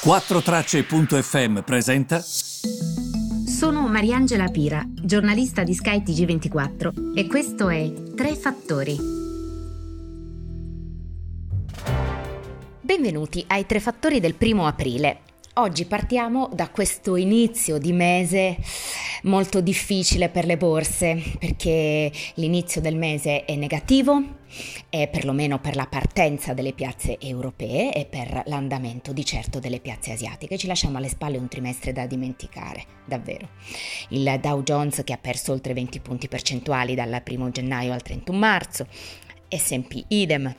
4Tracce.fm presenta. Sono Mariangela Pira, giornalista di Sky TG24 e questo è Tre Fattori. Benvenuti ai Tre Fattori del primo aprile. Oggi partiamo da questo inizio di mese molto difficile per le borse perché l'inizio del mese è negativo, e perlomeno per la partenza delle piazze europee e per l'andamento di certo delle piazze asiatiche. Ci lasciamo alle spalle un trimestre da dimenticare, davvero. Il Dow Jones che ha perso oltre 20 punti percentuali dal 1 gennaio al 31 marzo, SP idem,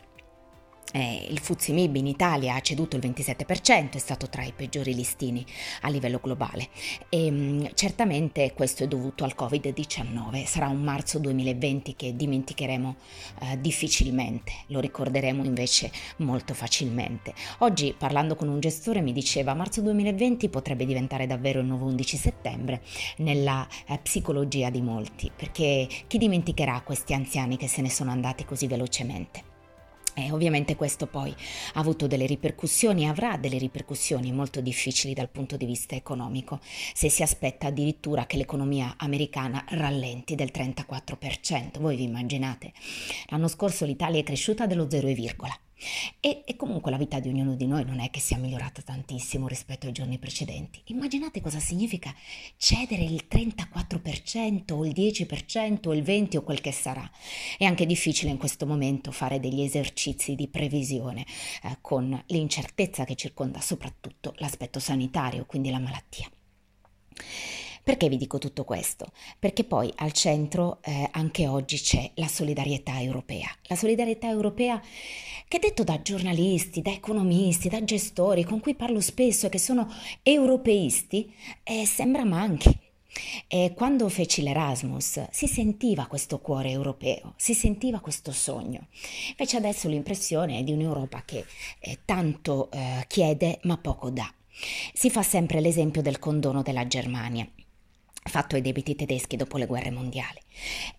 eh, il Fuzzi Mib in Italia ha ceduto il 27%, è stato tra i peggiori listini a livello globale e mh, mm, certamente questo è dovuto al Covid-19. Sarà un marzo 2020 che dimenticheremo eh, difficilmente, lo ricorderemo invece molto facilmente. Oggi parlando con un gestore mi diceva marzo 2020 potrebbe diventare davvero il nuovo 11 settembre nella eh, psicologia di molti, perché chi dimenticherà questi anziani che se ne sono andati così velocemente? E ovviamente questo poi ha avuto delle ripercussioni, avrà delle ripercussioni molto difficili dal punto di vista economico, se si aspetta addirittura che l'economia americana rallenti del 34%. Voi vi immaginate? L'anno scorso l'Italia è cresciuta dello 0, e, e, comunque la vita di ognuno di noi non è che sia migliorata tantissimo rispetto ai giorni precedenti. Immaginate cosa significa cedere il 34% o il 10% o il 20% o quel che sarà. È anche difficile in questo momento fare degli esercizi di previsione eh, con l'incertezza che circonda soprattutto l'aspetto sanitario, quindi la malattia. Perché vi dico tutto questo? Perché poi al centro eh, anche oggi c'è la solidarietà europea. La solidarietà europea che detto da giornalisti, da economisti, da gestori con cui parlo spesso e che sono europeisti, eh, sembra manchi. E quando feci l'Erasmus si sentiva questo cuore europeo, si sentiva questo sogno. Invece adesso l'impressione è di un'Europa che eh, tanto eh, chiede ma poco dà. Si fa sempre l'esempio del condono della Germania fatto ai debiti tedeschi dopo le guerre mondiali.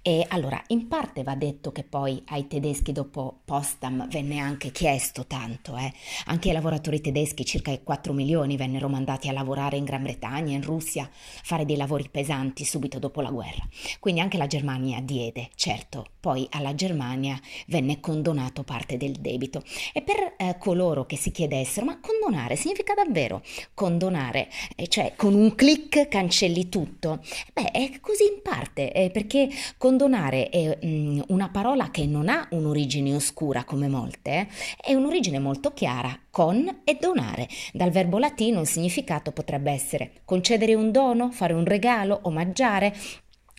E allora, in parte va detto che poi ai tedeschi dopo Potsdam venne anche chiesto tanto, eh? anche ai lavoratori tedeschi, circa 4 milioni, vennero mandati a lavorare in Gran Bretagna, in Russia, fare dei lavori pesanti subito dopo la guerra. Quindi anche la Germania diede, certo, poi alla Germania venne condonato parte del debito. E per eh, coloro che si chiedessero, ma condonare significa davvero condonare, cioè con un clic cancelli tutto? Beh, è così in parte, eh, perché condonare è mm, una parola che non ha un'origine oscura come molte, è un'origine molto chiara, con e donare. Dal verbo latino il significato potrebbe essere concedere un dono, fare un regalo, omaggiare,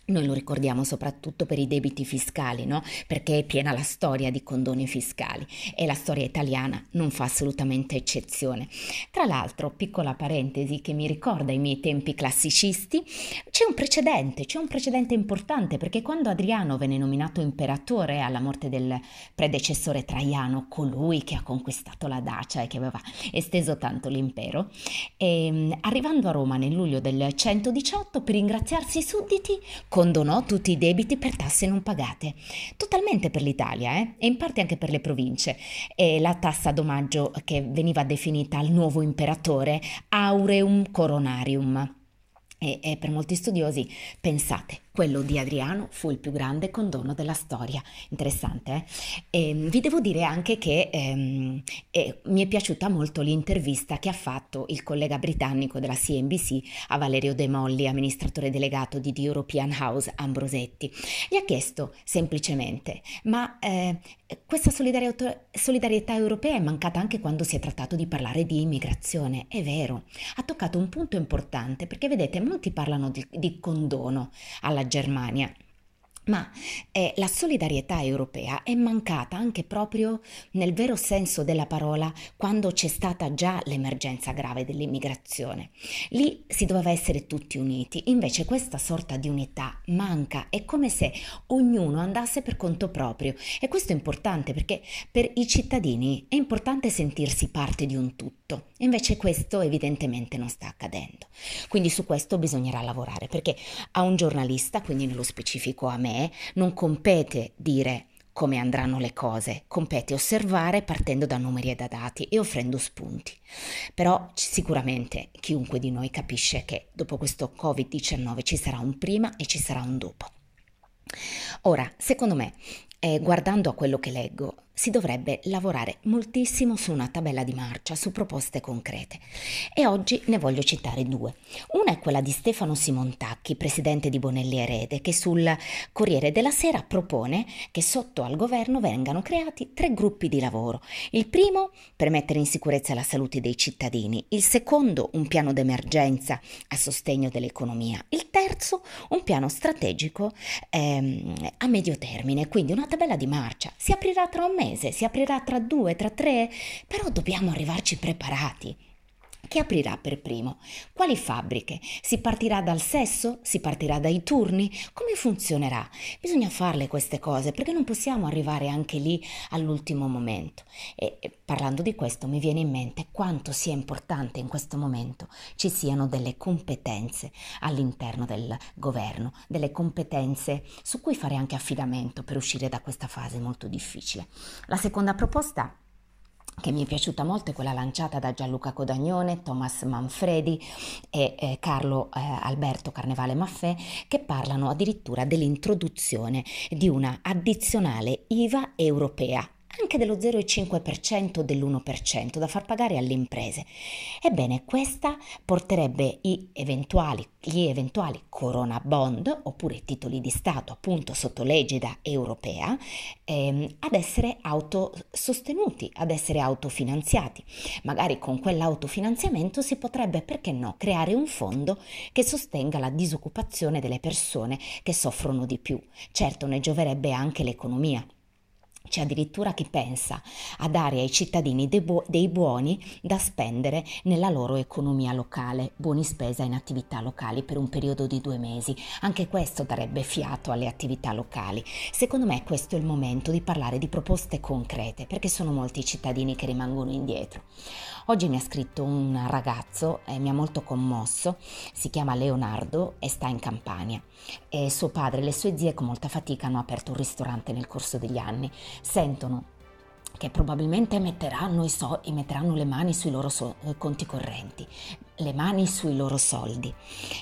noi lo ricordiamo soprattutto per i debiti fiscali, no? Perché è piena la storia di condoni fiscali e la storia italiana non fa assolutamente eccezione. Tra l'altro, piccola parentesi che mi ricorda i miei tempi classicisti, c'è un precedente, c'è un precedente importante perché quando Adriano venne nominato imperatore alla morte del predecessore Traiano, colui che ha conquistato la Dacia e che aveva esteso tanto l'impero, e, ehm, arrivando a Roma nel luglio del 118 per ringraziarsi i sudditi, condonò tutti i debiti per tasse non pagate, totalmente per l'Italia eh? e in parte anche per le province. E la tassa d'omaggio che veniva definita al nuovo imperatore aureum coronarium. E, e per molti studiosi, pensate, quello di Adriano fu il più grande condono della storia. Interessante, eh? E vi devo dire anche che ehm, eh, mi è piaciuta molto l'intervista che ha fatto il collega britannico della CNBC a Valerio De Molli, amministratore delegato di The European House Ambrosetti. Gli ha chiesto semplicemente, ma eh, questa solidarietà, solidarietà europea è mancata anche quando si è trattato di parlare di immigrazione. È vero, ha toccato un punto importante perché vedete, molti parlano di, di condono alla Germania. Ma eh, la solidarietà europea è mancata anche proprio nel vero senso della parola quando c'è stata già l'emergenza grave dell'immigrazione. Lì si doveva essere tutti uniti, invece questa sorta di unità manca, è come se ognuno andasse per conto proprio e questo è importante perché per i cittadini è importante sentirsi parte di un tutto, invece questo evidentemente non sta accadendo. Quindi su questo bisognerà lavorare perché a un giornalista, quindi nello specifico a me, non compete dire come andranno le cose, compete osservare partendo da numeri e da dati e offrendo spunti. Però sicuramente chiunque di noi capisce che dopo questo Covid-19 ci sarà un prima e ci sarà un dopo. Ora, secondo me, eh, guardando a quello che leggo, si dovrebbe lavorare moltissimo su una tabella di marcia, su proposte concrete. E oggi ne voglio citare due. Una è quella di Stefano Simontacchi, presidente di Bonelli Erede, che sul Corriere della Sera propone che sotto al governo vengano creati tre gruppi di lavoro. Il primo per mettere in sicurezza la salute dei cittadini, il secondo un piano d'emergenza a sostegno dell'economia, il terzo un piano strategico ehm, a medio termine, quindi una tabella di marcia. Si aprirà tra un mese mese, si aprirà tra due, tra tre, però dobbiamo arrivarci preparati. Chi aprirà per primo? Quali fabbriche? Si partirà dal sesso? Si partirà dai turni? Come funzionerà? Bisogna farle queste cose perché non possiamo arrivare anche lì all'ultimo momento. E parlando di questo mi viene in mente quanto sia importante in questo momento ci siano delle competenze all'interno del governo, delle competenze su cui fare anche affidamento per uscire da questa fase molto difficile. La seconda proposta che mi è piaciuta molto è quella lanciata da Gianluca Codagnone, Thomas Manfredi e eh, Carlo eh, Alberto Carnevale Maffè che parlano addirittura dell'introduzione di una addizionale IVA europea anche dello 0,5% o dell'1% da far pagare alle imprese. Ebbene, questa porterebbe eventuali, gli eventuali Corona Bond oppure titoli di Stato appunto sotto l'egida europea ehm, ad essere autosostenuti, ad essere autofinanziati. Magari con quell'autofinanziamento si potrebbe, perché no, creare un fondo che sostenga la disoccupazione delle persone che soffrono di più. Certo ne gioverebbe anche l'economia c'è addirittura chi pensa a dare ai cittadini dei, bu- dei, buoni da spendere nella loro economia locale, buoni spesa in attività locali per un periodo di due mesi. Anche questo darebbe fiato alle attività locali. Secondo me questo è il momento di parlare di proposte concrete, perché sono molti i cittadini che rimangono indietro. Oggi mi ha scritto un ragazzo e mi ha molto commosso, si chiama Leonardo e sta in Campania. E suo padre e le sue zie con molta fatica hanno aperto un ristorante nel corso degli anni. Sentono che probabilmente metteranno, so- metteranno le mani sui loro so- conti correnti, le mani sui loro soldi.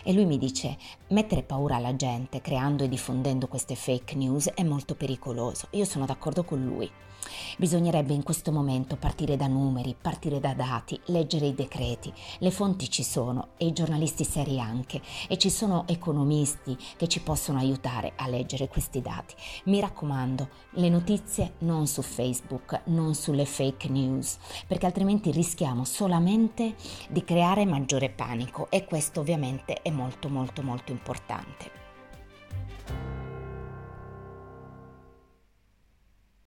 E lui mi dice, mettere paura alla gente creando e diffondendo queste fake news è molto pericoloso. Io sono d'accordo con lui. Bisognerebbe in questo momento partire da numeri, partire da dati, leggere i decreti. Le fonti ci sono e i giornalisti seri anche e ci sono economisti che ci possono aiutare a leggere questi dati. Mi raccomando, le notizie non su Facebook, non sulle fake news, perché altrimenti rischiamo solamente di creare maggiore panico e questo ovviamente è molto molto molto importante.